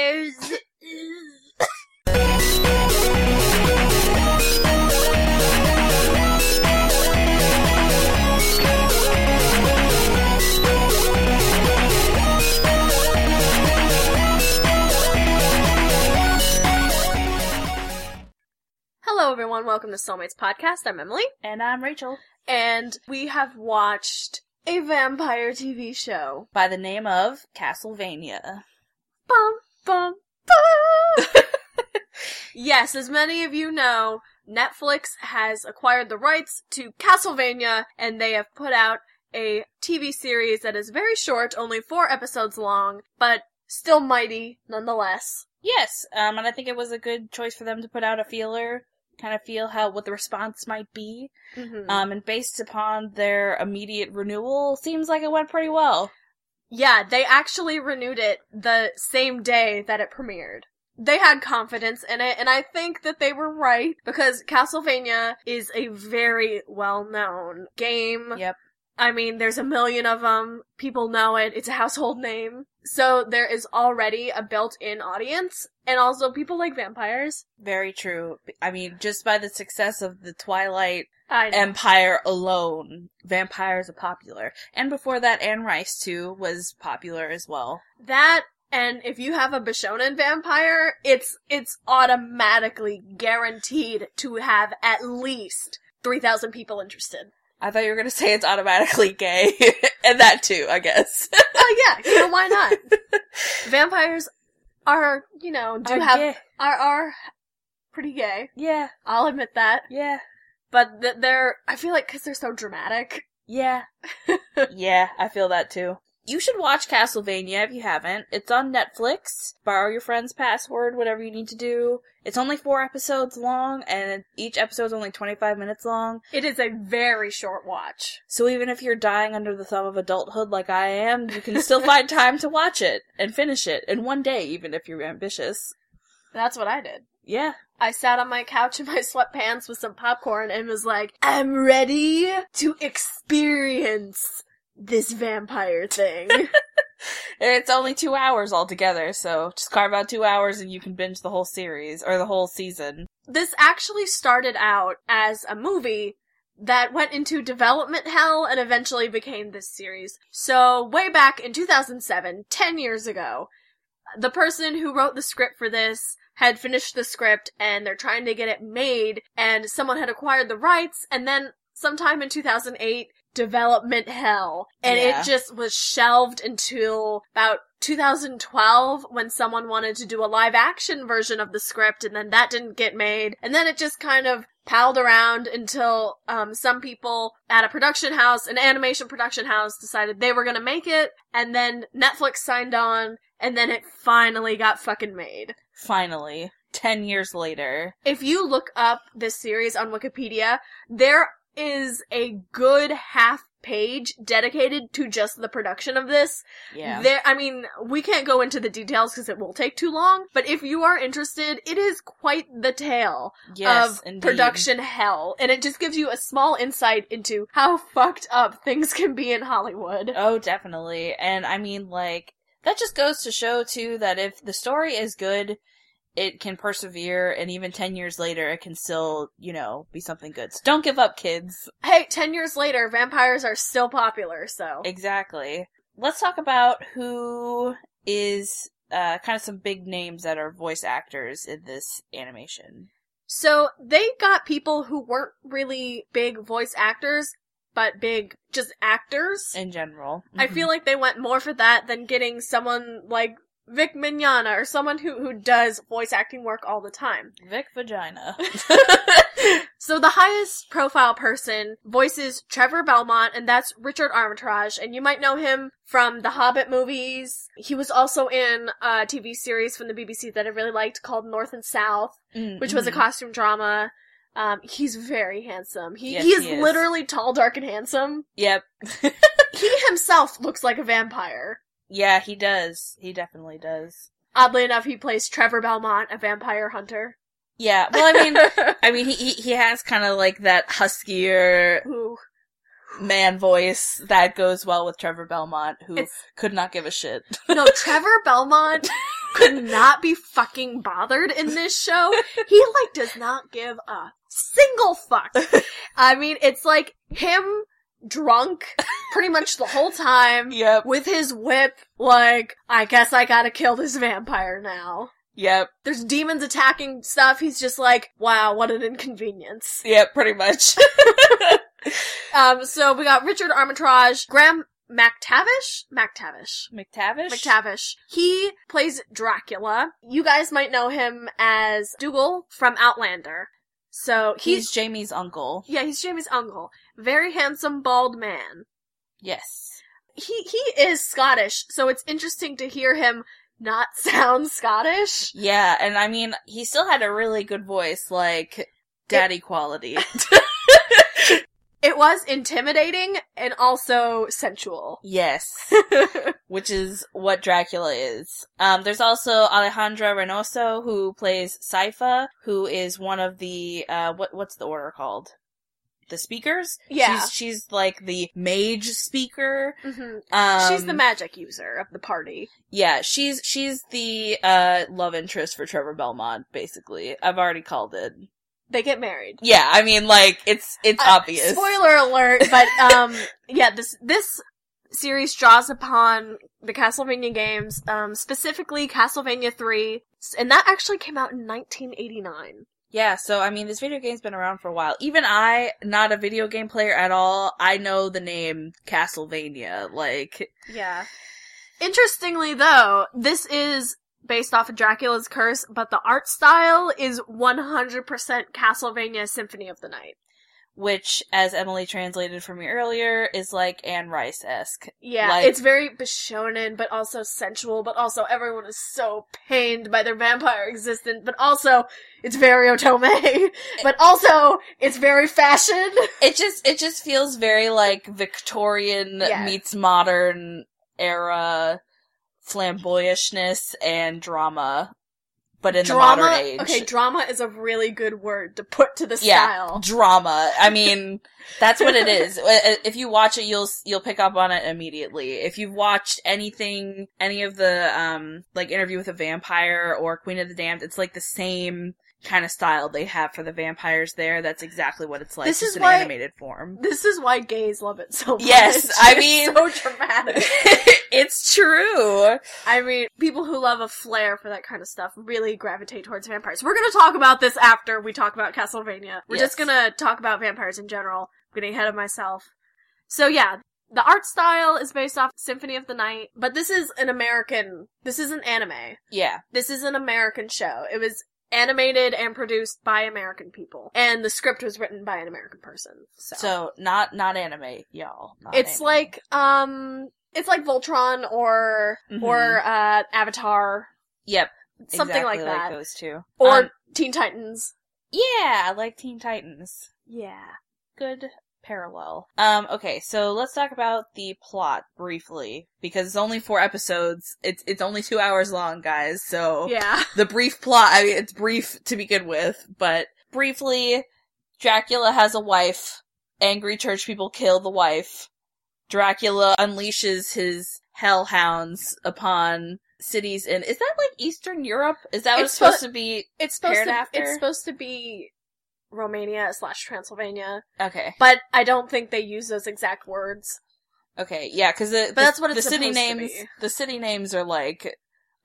vampires. Hello, everyone. Welcome to Soulmates Podcast. I'm Emily, And I'm Rachel. and we have watched a vampire TV show. By the name of Castlevania. Bum, bum, bum. yes, as many of you know, Netflix has acquired the rights to Castlevania, and they have put out a TV series that is very short, only four episodes long, but still mighty nonetheless. Yes, um, and I think it was a good choice for them to put out a feeler, kind of feel how what the response might be. Mhm. Um, and based upon their immediate renewal, seems like it went pretty well. Yeah, they actually renewed it the same day that it premiered. They had confidence in it, and I think that they were right because Castlevania is a very well known game. Yep. I mean, there's a million of them. People know it. It's a household name. So there is already a built in audience, and also people like vampires. Very true. I mean, just by the success of the Twilight. Empire alone, vampires are popular. And before that, Anne Rice too was popular as well. That and if you have a Bishonen vampire, it's it's automatically guaranteed to have at least 3,000 people interested. I thought you were gonna say it's automatically gay, and that too, I guess. Oh yeah, you know why not? Vampires are, you know, do Are have gay. are are pretty gay. Yeah, I'll admit that. yeah, But th- they're I feel like cuz they're so dramatic. yeah. yeah, I feel that too. You should watch Castlevania if you haven't. It's on Netflix. Borrow your friend's password, whatever you need to do. It's only four episodes long, and each episode's only 25 minutes long. It is a very short watch. So even if you're dying under the thumb of adulthood like I am, you can still find time to watch it and finish it in one day, even if you're ambitious. That's what I did. Yeah. I sat on my couch in my sweatpants with some popcorn and was like, I'm ready to experience this vampire thing. It's only two hours altogether, so just carve out two hours and you can binge the whole series, or the whole season. this actually started out as a movie that went into development hell and eventually became this series. So, way back in 2007, 10 years ago, the person who wrote the script for this had finished the script and they're trying to get it made and someone had acquired the rights and then sometime in 2008 development hell and Yeah. it just was shelved until about 2012 when someone wanted to do a live action version of the script and then that didn't get made and then it just kind of palled around until um, some people at a production house an animation production house decided they were going to make it and then netflix signed on and then it finally got fucking made Finally. Ten years later. if you look up this series on Wikipedia, there is a good half page dedicated to just the production of this. Yeah. There, I mean, we can't go into the details because it will take too long, but if you are interested, it is quite the tale yes, of indeed. production hell, and it just gives you a small insight into how fucked up things can be in Hollywood. Oh, definitely. And I mean, like, that just goes to show, too, that if the story is good, it can persevere, and even 10 years later, it can still, you know, be something good. So don't give up, kids. Hey, ten years later, vampires are still popular, so. Exactly. Let's talk about who is uh, kind of some big names that are voice actors in this animation. So they got people who weren't really big voice actors, but big just actors. In general, I feel like they went more for that than getting someone like Vic Mignogna or someone who, who does voice acting work all the time. Vic Vagina. So the highest profile person voices Trevor Belmont, and that's Richard Armitage, and you might know him from the Hobbit movies. He was also in a TV series from the BBC that I really liked called North and South. which was a Mhm. costume drama. Um, he's very handsome. He Yes, he is he is. literally tall, dark, and handsome. Yep. He himself looks like a vampire. Yeah, he does. He definitely does. Oddly enough, he plays Trevor Belmont, a vampire hunter. Yeah. Well, I mean, I mean, he he, he has kind of like that huskier Who man voice that goes well with Trevor Belmont, who It's- could not give a shit. no Trevor Belmont could not be fucking bothered in this show. He like does not give a single fuck. I mean, it's like him drunk pretty much the whole time Yep. with his whip like I guess I got to kill this vampire now. Yep. There's demons attacking stuff. He's just like, wow, what an inconvenience. Yep. Pretty much. Um, so we got Richard Armitage, Graham McTavish? McTavish. McTavish. McTavish. He plays Dracula. You guys might know him as Dougal from Outlander. So He's he's, Jamie's uncle. yeah, he's Jamie's uncle. Very handsome, bald man. Yes. He, he is Scottish, so it's interesting to hear him not sound Scottish. Yeah, and I mean, he still had a really good voice, like daddy quality. It was intimidating and also sensual. yes. Which is what Dracula is. Um, there's also Alejandra Reynoso, who plays Sypha, who is one of the, uh, what, what's the order called? The speakers? Yeah. She's, she's like the mage speaker. hmm Um, She's the magic user of the party. Yeah, she's, she's the, uh, love interest for Trevor Belmont, basically. I've already called it. They get married. Yeah, I mean, like, it's, it's Uh, obvious. Spoiler alert, but um yeah, this this series draws upon the Castlevania games, um specifically Castlevania 3, and that actually came out in 1989. Yeah, so I mean, this video game's been around for a while. Even I, not a video game player at all, I know the name Castlevania. Like, Yeah. Interestingly though, this is based off of Dracula's Curse, but the art style is 100% Castlevania Symphony of the Night. Which, as Emily translated for me earlier, is like Anne Rice esque. Yeah, Like- it's very Bishonen, but also sensual, but also everyone is so pained by their vampire existence, but also it's very Otome, but also it's very fashion. It just, it just feels very like Victorian Yeah. meets modern era flamboyishness and drama, but in the drama, modern age. okay, drama is a really good word to put to the yeah, style. drama. I mean, that's what it is. Uh, If you watch it, you'll you'll pick up on it immediately. If you've watched anything, any of the um like Interview with a Vampire or Queen of the Damned, it's like the same kind of style they have for the vampires there. That's exactly what it's like. This just is in why- animated form. This is why gays love it so much. Yes, I It's mean- so dramatic. it's true. I mean, people who love a flair for that kind of stuff really gravitate towards vampires. We're gonna talk about this after we talk about Castlevania. We're just gonna talk about vampires in general. I'm getting ahead of myself. So yeah, the art style is based off Symphony of the Night, but this is an American, this is an anime. Yeah. This is an American show. It was animated and produced by American people. And the script was written by an American person. So, So not not anime, y'all. Not it's anime. like, um, it's like Voltron or, Mhm. or, uh, Avatar. yep, Something exactly like that. those two. Or Um, Teen Titans. yeah, I like Teen Titans. Yeah. good parallel. Um, okay, so let's talk about the plot briefly because it's only four episodes. It's it's only two hours long, guys. So Yeah. the brief plot. I mean, it's brief to begin with, but briefly, Dracula has a wife. Angry church people kill the wife. Dracula unleashes his hellhounds upon cities in. Is that like Eastern Europe? Is that what It's it's supposed to be? It's supposed to after? it's supposed to be Romania slash Transylvania. Okay. But I don't think they use those exact words. Okay, yeah, because the, But the- that's what it's the city names. The city names are like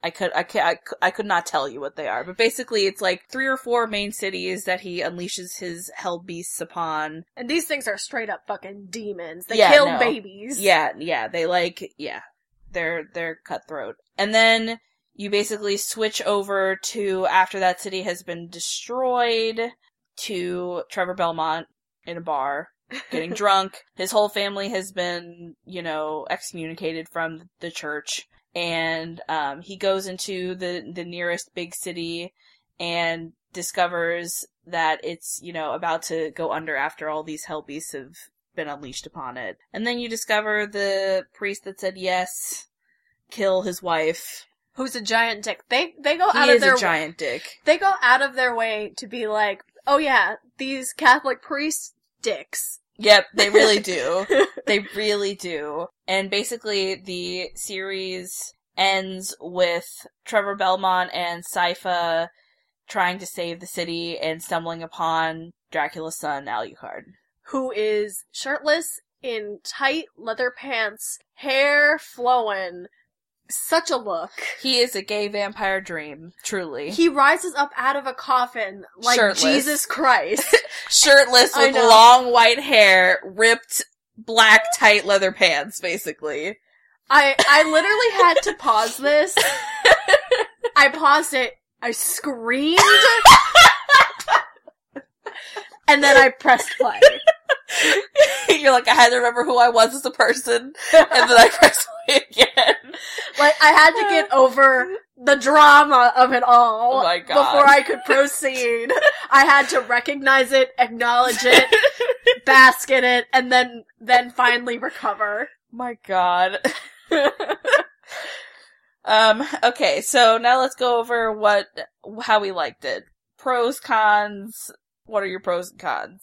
I could I could I, cou- I could not tell you what they are, but basically it's like three or four main cities that he unleashes his hell beasts upon. And these things are straight up fucking demons. They Yeah, kill no. babies. Yeah, yeah, they like yeah, they're they're cutthroat, and then you basically switch over to after that city has been destroyed to Trevor Belmont in a bar getting drunk. His whole family has been, you know, excommunicated from the church. And um, he goes into the the nearest big city and discovers that it's, you know, about to go under after all these hell beasts have been unleashed upon it. And then you discover the priest that said yes, kill his wife. Who's a giant dick. They they go He out of is their a giant dick. they go out of their way to be like, oh yeah, these Catholic priests dicks. Yep, they really do. They really do. And basically, the series ends with Trevor Belmont and Sypha trying to save the city and stumbling upon Dracula's son, Alucard. Who is shirtless in tight leather pants, hair flowing. Such a look. He is a gay vampire dream, truly. He rises up out of a coffin like Shirtless. Jesus Christ. Shirtless with long white hair, ripped black tight leather pants, basically. I I literally had to pause this. I paused it. I screamed. and then I pressed play. You're like, I had to remember who I was as a person, and then I press play again. Like I had to get over the drama of it all Oh before I could proceed. I had to recognize it, acknowledge it, bask in it, and then then finally recover. My god. um, okay, so now let's go over what, how we liked it. Pros, cons, what are your pros and cons?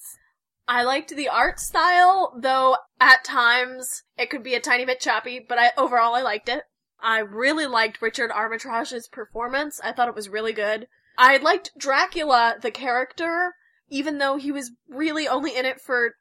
I liked the art style, though at times it could be a tiny bit choppy, but I overall I liked it. I really liked Richard Armitage's performance. I thought it was really good. I liked Dracula, the character, even though he was really only in it for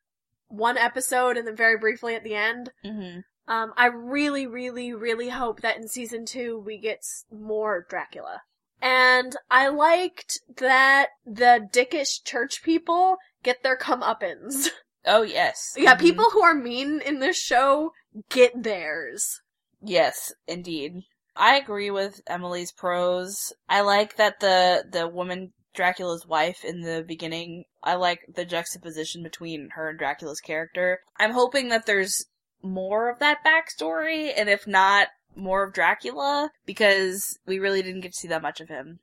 one episode and then very briefly at the end. Mm-hmm. Um, I really, really, really hope that in season two we get more Dracula. And I liked that the dickish church people get their comeuppance. Oh, yes. Yeah, Mhm. people who are mean in this show get theirs. Yes, indeed. I agree with Emily's pros. I like that the, the woman Dracula's wife in the beginning, I like the juxtaposition between her and Dracula's character. I'm hoping that there's more of that backstory, and if not, more of Dracula, because we really didn't get to see that much of him.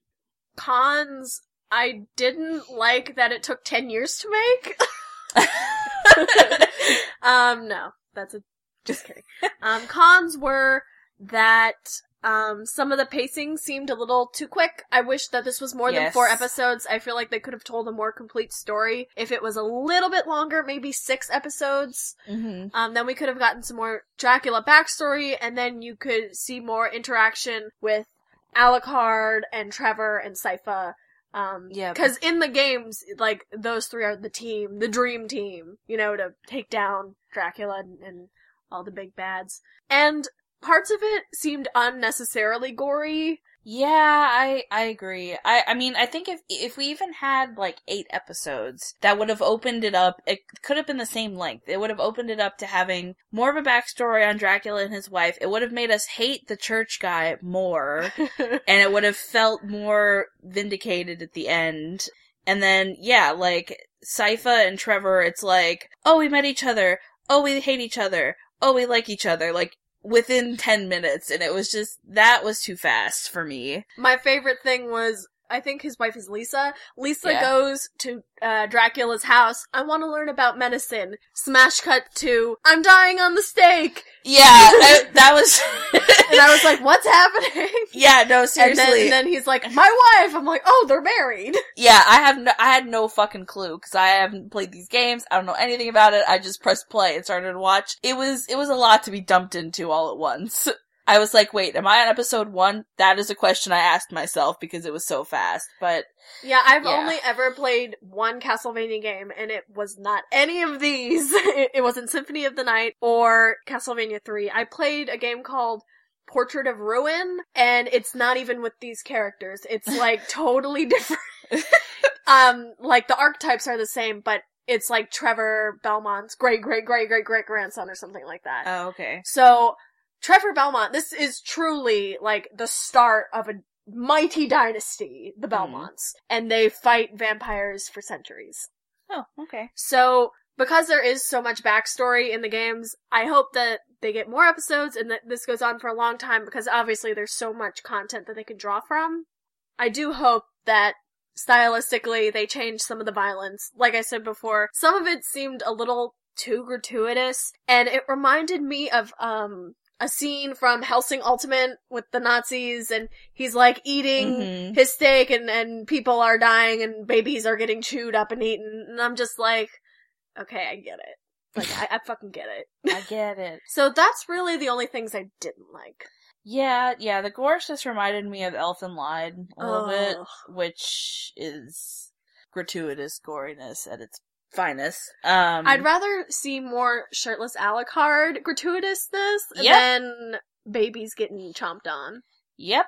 Cons, I didn't like that it took 10 years to make. um, no, that's a, just kidding. Um, cons were that, um, some of the pacing seemed a little too quick. I wish that this was more than four episodes. I feel like they could have told a more complete story. If it was a little bit longer, maybe six episodes, mm-hmm. um, then we could have gotten some more Dracula backstory, and then you could see more interaction with Alucard and Trevor and Sypha. Um, Yeah. because in the games, like those three are the team, the dream team, you know, to take down Dracula and, and all the big bads. And parts of it seemed unnecessarily gory. Yeah, I I agree. I I mean, I think if if we even had like 8 episodes, that would have opened it up. It could have been the same length. It would have opened it up to having more of a backstory on Dracula and his wife. It would have made us hate the church guy more, and it would have felt more vindicated at the end. And then yeah, like Sypha and Trevor, it's like, "Oh, we met each other. Oh, we hate each other. Oh, we like each other." Like within 10 minutes and it was just that was too fast for me. My favorite thing was I think his wife is Lisa. Lisa Yeah. goes to uh, Dracula's house. I want to learn about medicine. Smash cut to I'm dying on the stake, Yeah, I- that was. and I was like, "What's happening?" yeah, no, And seriously. then, and then he's like, "My wife." I'm like, "Oh, they're married." yeah, I have no, I had no fucking clue because I haven't played these games. I don't know anything about it. I just pressed play and started to watch. It was, it was a lot to be dumped into all at once. I was like, wait, am I on episode one? That is a question I asked myself because it was so fast. But Yeah, I've Yeah. only ever played one Castlevania game, and it was not any of these. it, it wasn't Symphony of the Night or Castlevania 3. I played a game called Portrait of Ruin, and it's not even with these characters. It's like totally different. um, like the archetypes are the same, but it's like Trevor Belmont's great, great, great, great, great grandson or something like that. oh, okay. So, Trevor Belmont, this is truly like the start of a mighty dynasty, the Belmonts, and they fight vampires for centuries. Oh, okay. So, because there is so much backstory in the games, I hope that they get more episodes and that this goes on for a long time because obviously there's so much content that they can draw from. I do hope that stylistically they change some of the violence. Like I said before, some of it seemed a little too gratuitous and it reminded me of um a scene from Hellsing Ultimate with the Nazis and he's like eating Mhm. his steak and, and people are dying and babies are getting chewed up and eaten and I'm just like, okay, I get it. Like, I, I fucking get it. I get it. So that's really the only things I didn't like. Yeah, yeah, the gore just reminded me of Elfen Lied a little bit, which is gratuitous goriness at its finest. Um, I'd rather see more shirtless Alucard gratuitousness Yep. than babies getting chomped on. Yep.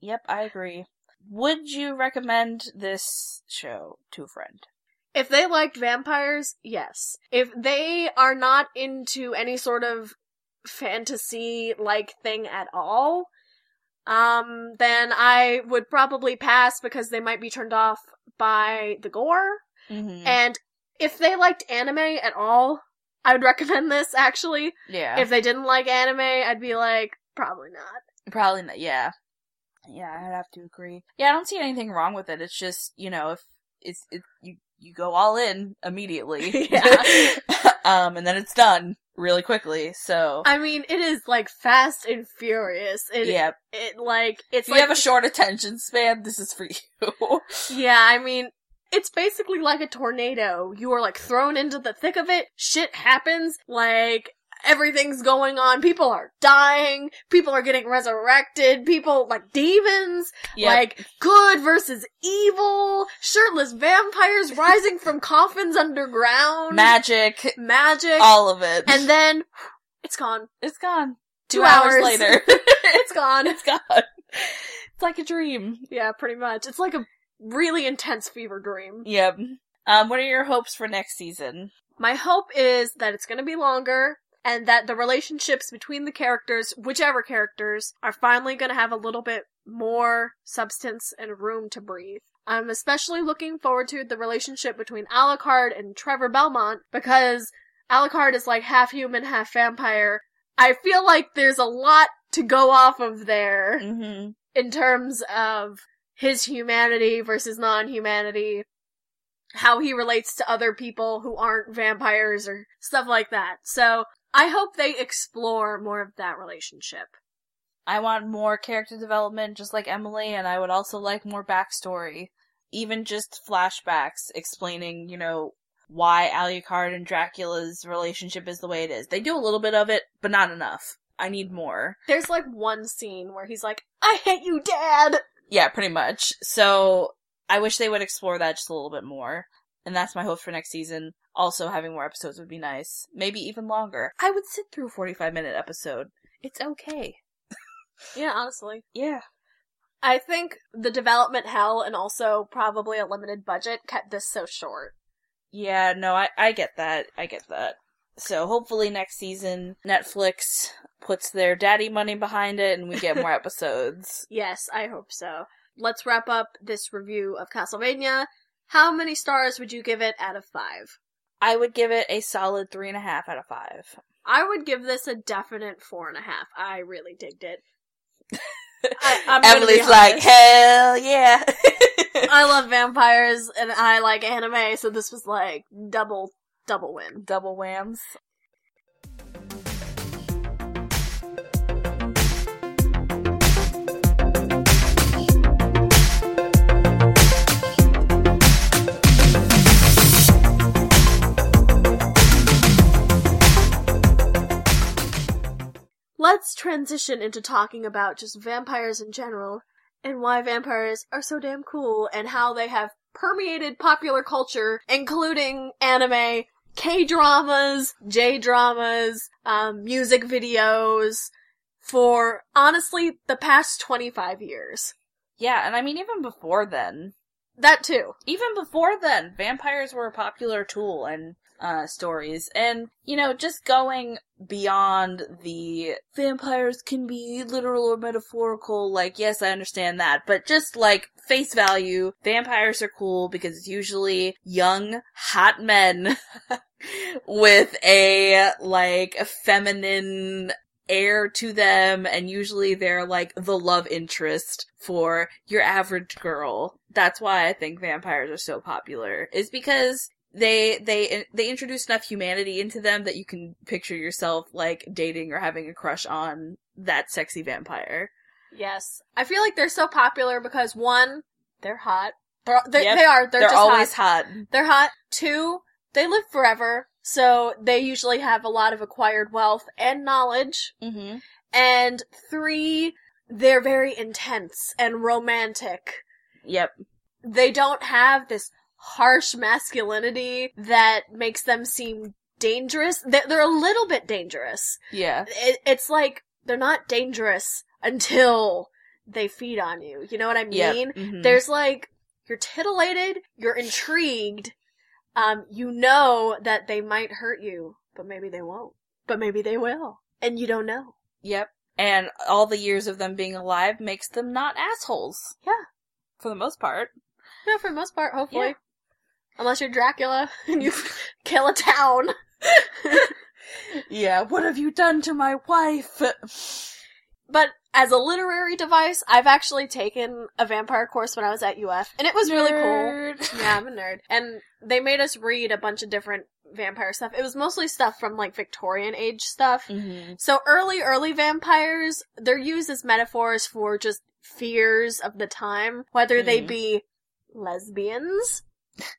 Yep, I agree. Would you recommend this show to a friend? If they liked vampires, yes. If they are not into any sort of fantasy like thing at all, um, then I would probably pass because they might be turned off by the gore. Mm-hmm. And if they liked anime at all, I would recommend this actually. yeah. If they didn't like anime, I'd be like, probably not. Probably not. Yeah. Yeah, I'd have to agree. Yeah, I don't see anything wrong with it. It's just you know if it's it, you you go all in immediately. Yeah. um, and then it's done really quickly. So I mean, it is like fast and furious. It, yeah, it like it's if you like have a short attention span, this is for you. Yeah, I mean, it's basically like a tornado. You are like thrown into the thick of it. Shit happens. Like everything's going on. People are dying. People are getting resurrected. People like demons. Yep. Like good versus evil. Shirtless vampires rising from coffins underground. magic, Magic. all of it, and then it's gone. it's gone. Two Two hours, hours. later, It's gone. it's gone. It's like a dream. Yeah, pretty much. It's like a really intense fever dream. Yep. Um, what are your hopes for next season? My hope is that it's going to be longer and that the relationships between the characters, whichever characters, are finally going to have a little bit more substance and room to breathe. I'm especially looking forward to the relationship between Alucard and Trevor Belmont because Alucard is like half human, half vampire. I feel like there's a lot to go off of there Mm-hmm. in terms of his humanity versus non-humanity, how he relates to other people who aren't vampires or stuff like that. So I hope they explore more of that relationship. I want more character development, just like Emily, and I would also like more backstory. Even just flashbacks explaining, you know, why Alucard and Dracula's relationship is the way it is. They do a little bit of it, but not enough. I need more. There's like one scene where he's like, I hate you, dad! Yeah, pretty much. So I wish they would explore that just a little bit more. And that's my hope for next season. Also, having more episodes would be nice. Maybe even longer. I would sit through a 45 minute episode. It's okay. Yeah, honestly. Yeah. I think the development hell and also probably a limited budget kept this so short. Yeah, no, I, I get that. I get that. So hopefully next season, Netflix puts their daddy money behind it and we get more episodes. Yes, I hope so. Let's wrap up this review of Castlevania. How many stars would you give it out of five? I would give it a solid three and a half out of five. I would give this a definite four and a half. I really digged it. I, Emily's like, hell yeah. I love vampires and I like anime, so this was like double, double win. Double whams. Let's transition into talking about just vampires in general and why vampires are so damn cool and how they have permeated popular culture, including anime, K-dramas, J-dramas, um, music videos, for honestly the past 25 years. Yeah, and I mean, even before then, That too. even before then, vampires were a popular tool in uh, stories. And, you know, just going beyond the vampires can be literal or metaphorical, like, yes, I understand that, but just like face value, vampires are cool because it's usually young, hot men with a, like, a feminine air to them and usually they're like the love interest for your average girl. That's why I think vampires are so popular. Is because they they they introduce enough humanity into them that you can picture yourself like dating or having a crush on that sexy vampire. Yes. I feel like they're so popular because one, they're hot. They're, they, Yep. they are. They're, They're, just always hot. hot. They're hot. Two, they live forever. So they usually have a lot of acquired wealth and knowledge. Mm-hmm. And three, they're very intense and romantic. Yep. They don't have this harsh masculinity that makes them seem dangerous. They're, they're a little bit dangerous. Yeah. It, it's like they're not dangerous until they feed on you. You know what I mean? Yep. Mhm. There's like you're titillated, you're intrigued. Um, you know that they might hurt you, but maybe they won't. But maybe they will, and you don't know. Yep. And all the years of them being alive makes them not assholes. Yeah. For the most part. Yeah, for the most part, hopefully. Yeah. Unless you're Dracula and you kill a town. Yeah, what have you done to my wife? But as a literary device, I've actually taken a vampire course when I was at UF, and it was really cool. Yeah, I'm a nerd. And they made us read a bunch of different vampire stuff. It was mostly stuff from like Victorian age stuff. Mm-hmm. So early, early vampires, they're used as metaphors for just fears of the time, whether they Mhm. be lesbians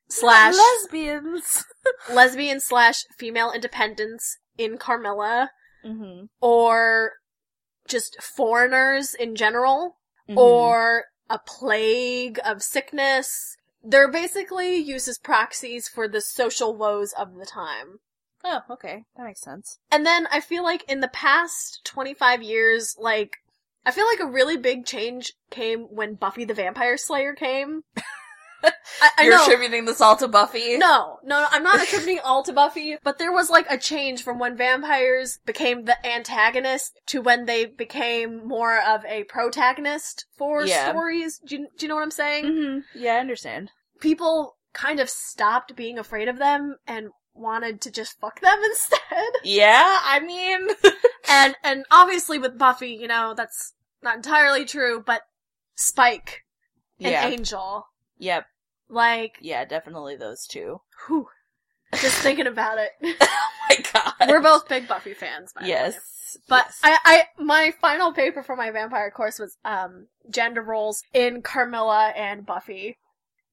slash lesbians. lesbian slash female independence in Carmilla, Mm-hmm. or just foreigners in general, Mm-hmm. or a plague of sickness. They're basically used as proxies for the social woes of the time. oh, okay, that makes sense. And then I feel like in the past 25 years, like, I feel like a really big change came when Buffy the Vampire Slayer came. I, I You're know. attributing this all to Buffy. no, no, no, I'm not attributing all to Buffy, but there was like a change from when vampires became the antagonist to when they became more of a protagonist for Yeah. stories. Do you, do you know what I'm saying? Mm-hmm. Yeah, I understand. People kind of stopped being afraid of them and wanted to just fuck them instead. Yeah, I mean, and and obviously with Buffy, you know, that's not entirely true, but Spike and yeah, Angel, yep, like, yeah, definitely those two. whew, just thinking about it. oh my god, We're both big Buffy fans, by the way. yes, But yes. I, I, my final paper for my vampire course was, um, gender roles in Carmilla and Buffy.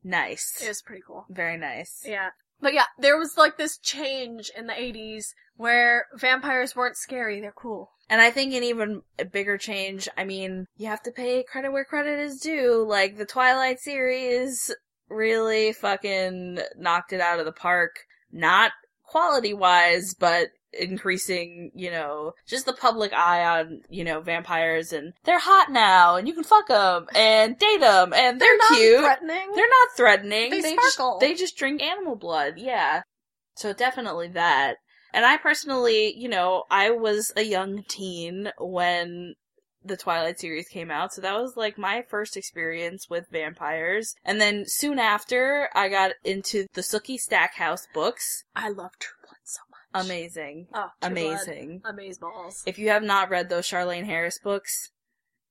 nice, It was pretty cool. very nice. Yeah. But yeah, there was like this change in the 80s where vampires weren't scary, they're cool. And I think an even bigger change, I mean, you have to pay credit where credit is due. Like, the Twilight series really fucking knocked it out of the park. Not quality wise, but increasing, you know, just the public eye on, you know, vampires and they're hot now and you can fuck them and date them and they're, not cute. threatening. They're not threatening. They just, sparkle. they just drink animal blood. Yeah. So definitely that. And I personally, you know, I was a young teen when the Twilight series came out, so that was like my first experience with vampires. And then soon after, I got into the Sookie Stackhouse books. I love True Blood so much. Amazing. Oh, True Blood. Amazing. Amaze balls. If you have not read those Charlaine Harris books,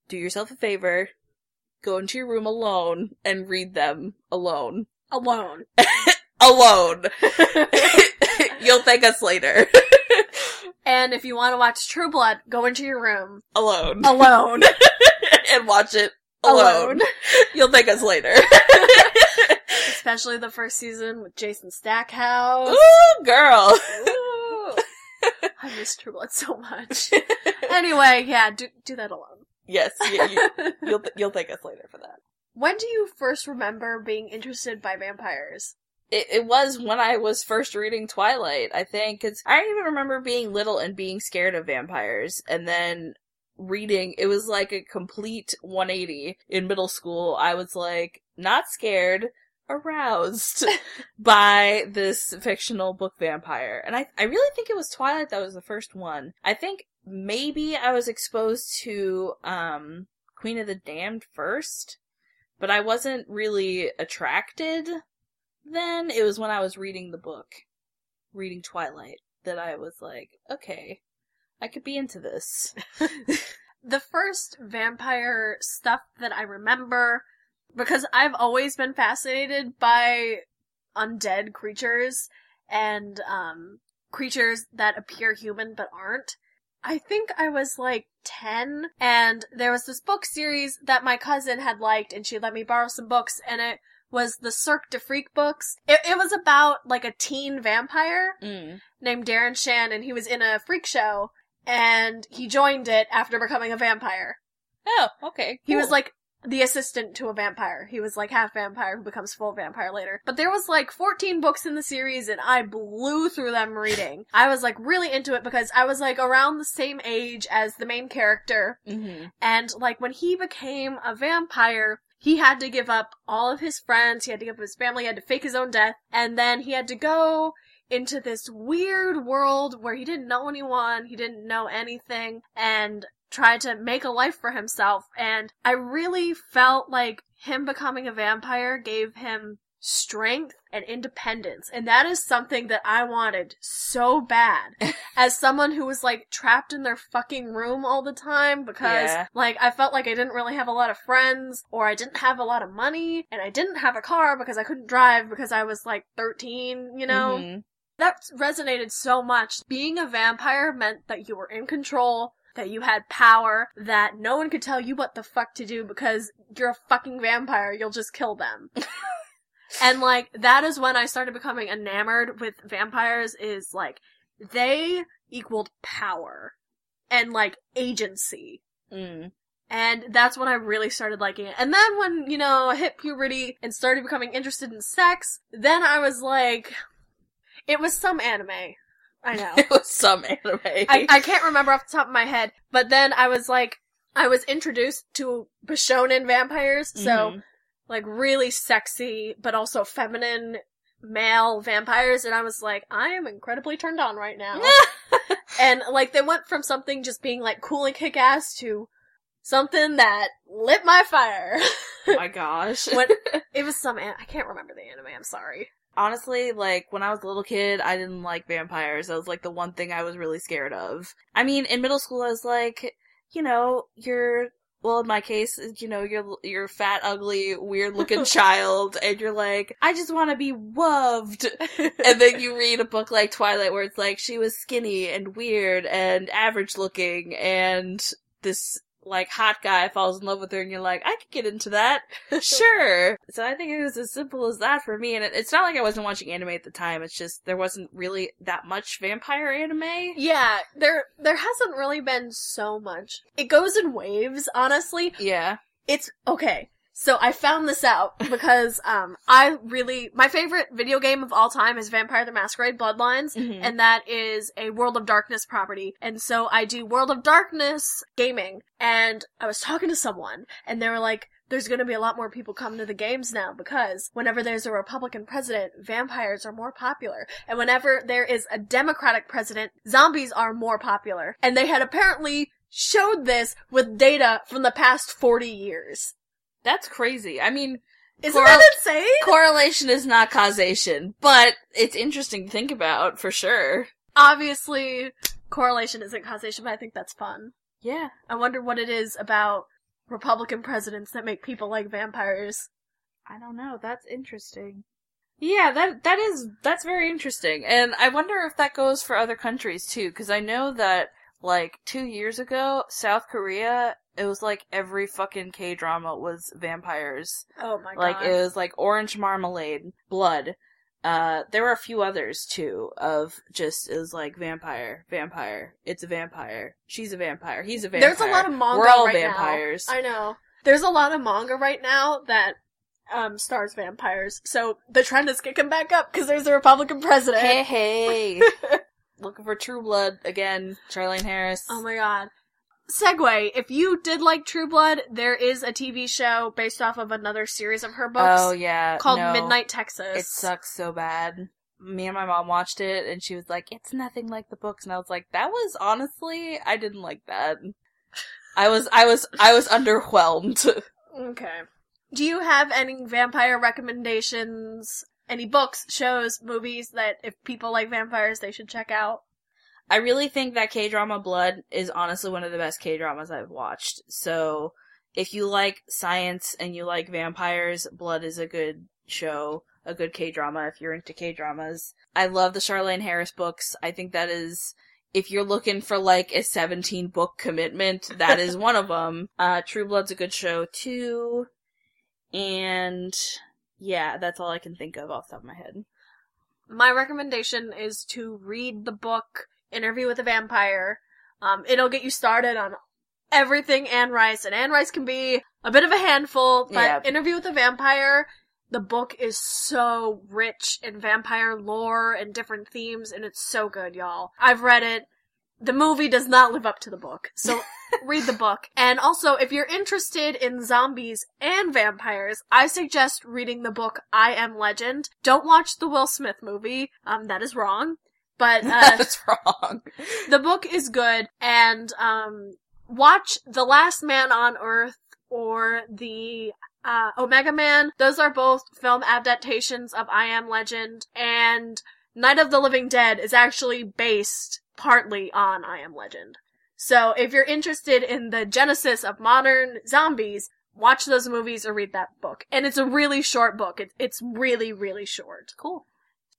do yourself a favor, go into your room alone and read them alone. Alone. Alone. You'll thank us later. and if you want to watch True Blood, go into your room. alone. Alone. and watch it alone. Alone. You'll thank us later. Especially the first season with Jason Stackhouse. Ooh, girl. Ooh. I miss True Blood so much. Anyway, yeah, do do that alone. yes, you, you, you'll you'll thank us later for that. when do you first remember being interested by vampires? It, it was when I was first reading Twilight, I think. Cause I even remember being little and being scared of vampires, and then reading, it was like a complete 180 in middle school. I was like, not scared, aroused by this fictional book vampire. And I, I really think it was Twilight that was the first one. I think maybe I was exposed to, um, Queen of the Damned first, but I wasn't really attracted then. It was when I was reading the book, reading Twilight, that I was like, okay, I could be into this. the first vampire stuff that I remember, because I've always been fascinated by undead creatures and um, creatures that appear human but aren't. I think I was like 10 and there was this book series that my cousin had liked and she let me borrow some books and it was the Cirque du Freak books. It, it was about like a teen vampire Mm. named Darren Shan and he was in a freak show and he joined it after becoming a vampire. Oh, okay. He was like the assistant to a vampire. He was like half vampire who becomes full vampire later. But there was like 14 books in the series and I blew through them reading. I was like really into it because I was like around the same age as the main character Mhm. and like when he became a vampire, he had to give up all of his friends, he had to give up his family, he had to fake his own death, and then he had to go into this weird world where he didn't know anyone, he didn't know anything, and try to make a life for himself. And I really felt like him becoming a vampire gave him strength and independence. And that is something that I wanted so bad as someone who was like trapped in their fucking room all the time because Yeah. like I felt like I didn't really have a lot of friends or I didn't have a lot of money and I didn't have a car because I couldn't drive because I was like 13, you know? Mhm. That resonated so much. Being a vampire meant that you were in control, that you had power, that no one could tell you what the fuck to do because you're a fucking vampire, you'll just kill them. and like, that is when I started becoming enamored with vampires is like, they equaled power and like agency. Mm. And that's when I really started liking it. And then when, you know, I hit puberty and started becoming interested in sex, then I was like, it was some anime. I know. It was some anime. I, I can't remember off the top of my head, but then I was like, I was introduced to Bishonen vampires, so Mhm. Like really sexy, but also feminine male vampires, and I was like, I am incredibly turned on right now. and like they went from something just being like cool and kick ass to something that lit my fire. oh my gosh. when it was some an- I can't remember the anime. I'm sorry. Honestly, like when I was a little kid, I didn't like vampires. That was like the one thing I was really scared of. I mean, in middle school, I was like, you know, you're well, in my case, you know, you're you're fat, ugly, weird looking child, and you're like, I just want to be loved. and then you read a book like Twilight, where it's like she was skinny and weird and average looking, and this like hot guy falls in love with her, and you're like, I could get into that sure. So I think it was as simple as that for me. And it, it's not like I wasn't watching anime at the time. It's just there wasn't really that much vampire anime. Yeah, there there hasn't really been so much. It goes in waves, honestly. Yeah. It's okay. So I found this out because um I really my favorite video game of all time is Vampire the Masquerade Bloodlines Mhm. and that is a World of Darkness property. And so I do World of Darkness gaming and I was talking to someone and they were like there's going to be a lot more people coming to the games now because whenever there's a Republican president, vampires are more popular. And whenever there is a Democratic president, zombies are more popular. And they had apparently showed this with data from the past 40 years. That's crazy. I mean, Isn't Correl- that insane? correlation is not causation, but it's interesting to think about for sure. Obviously, correlation isn't causation, but I think that's fun. Yeah. I wonder what it is about Republican presidents that make people like vampires. I don't know. That's interesting. Yeah, that that is that's very interesting. And I wonder if that goes for other countries too cuz I know that like 2 years ago, South Korea, it was like every fucking K-drama was vampires. Oh my god. like it was like orange marmalade, blood. Uh, there were a few others too of just it was like vampire, vampire. It's a vampire. She's a vampire. He's a vampire. There's a lot of manga We're all right vampires. now. I know. There's a lot of manga right now that um stars vampires. So the trend is kicking back up because there's a Republican president. Hey, hey. Looking for True Blood again. Charlaine Harris. Oh my god. Segue, if you did like True Blood, there is a TV show based off of another series of her books Oh yeah. called no. Midnight Texas. It sucks so bad. Me and my mom watched it and she was like, it's nothing like the books. And I was like, that was honestly, I didn't like that. I was, I was, I was underwhelmed. Okay. Do you have any vampire recommendations? Any books, shows, movies that if people like vampires they should check out? I really think that K-drama Blood is honestly one of the best K-dramas I've watched. So, if you like science and you like vampires, Blood is a good show, a good K-drama if you're into K-dramas. I love the Charlaine Harris books. I think that is if you're looking for like a 17 book commitment, that is one of them. Uh True Blood's a good show too. And yeah, that's all I can think of off the top of my head. My recommendation is to read the book Interview with a Vampire Um, it'll get you started on everything Anne Rice, and Anne Rice can be a bit of a handful, but Yeah. Interview with a Vampire, the book is so rich in vampire lore and different themes, and it's so good, y'all. I've read it. The movie does not live up to the book, so read the book. And also, if you're interested in zombies and vampires, I suggest reading the book I Am Legend. Don't watch the Will Smith movie. Um, that is wrong. But, uh, That's wrong. the book is good and um watch The Last Man on Earth or the uh, Omega Man. Those are both film adaptations of I Am Legend and Night of the Living Dead is actually based partly on I Am Legend. So if you're interested in the genesis of modern zombies, watch those movies or read that book. And it's a really short book. It's it's really really short. Cool.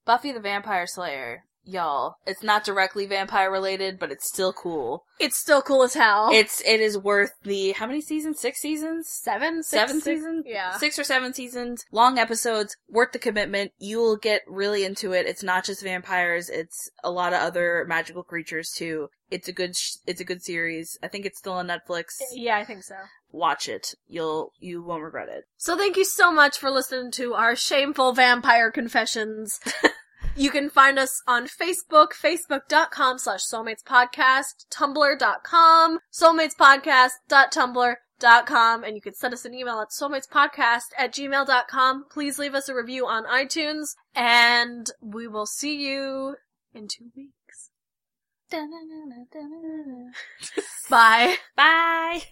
Buffy the Vampire Slayer. Y'all, it's not directly vampire related, but it's still cool. It's still cool as hell. It's it is worth the how many seasons? Six seasons? Seven? Seven seasons? Yeah. Six or seven seasons, long episodes, worth the commitment. You will get really into it. It's not just vampires, it's a lot of other magical creatures too. It's a good sh- it's a good series. I think it's still on Netflix. Yeah, I think so. Watch it. You'll you won't regret it. So thank you so much for listening to our shameful vampire confessions. you can find us on Facebook, facebook.com slash soulmatespodcast, tumblr.com, soulmatespodcast.tumblr.com, and you can send us an email at soulmatespodcast at gmail.com. Please leave us a review on iTunes, and we will see you in two weeks. Bye. Bye.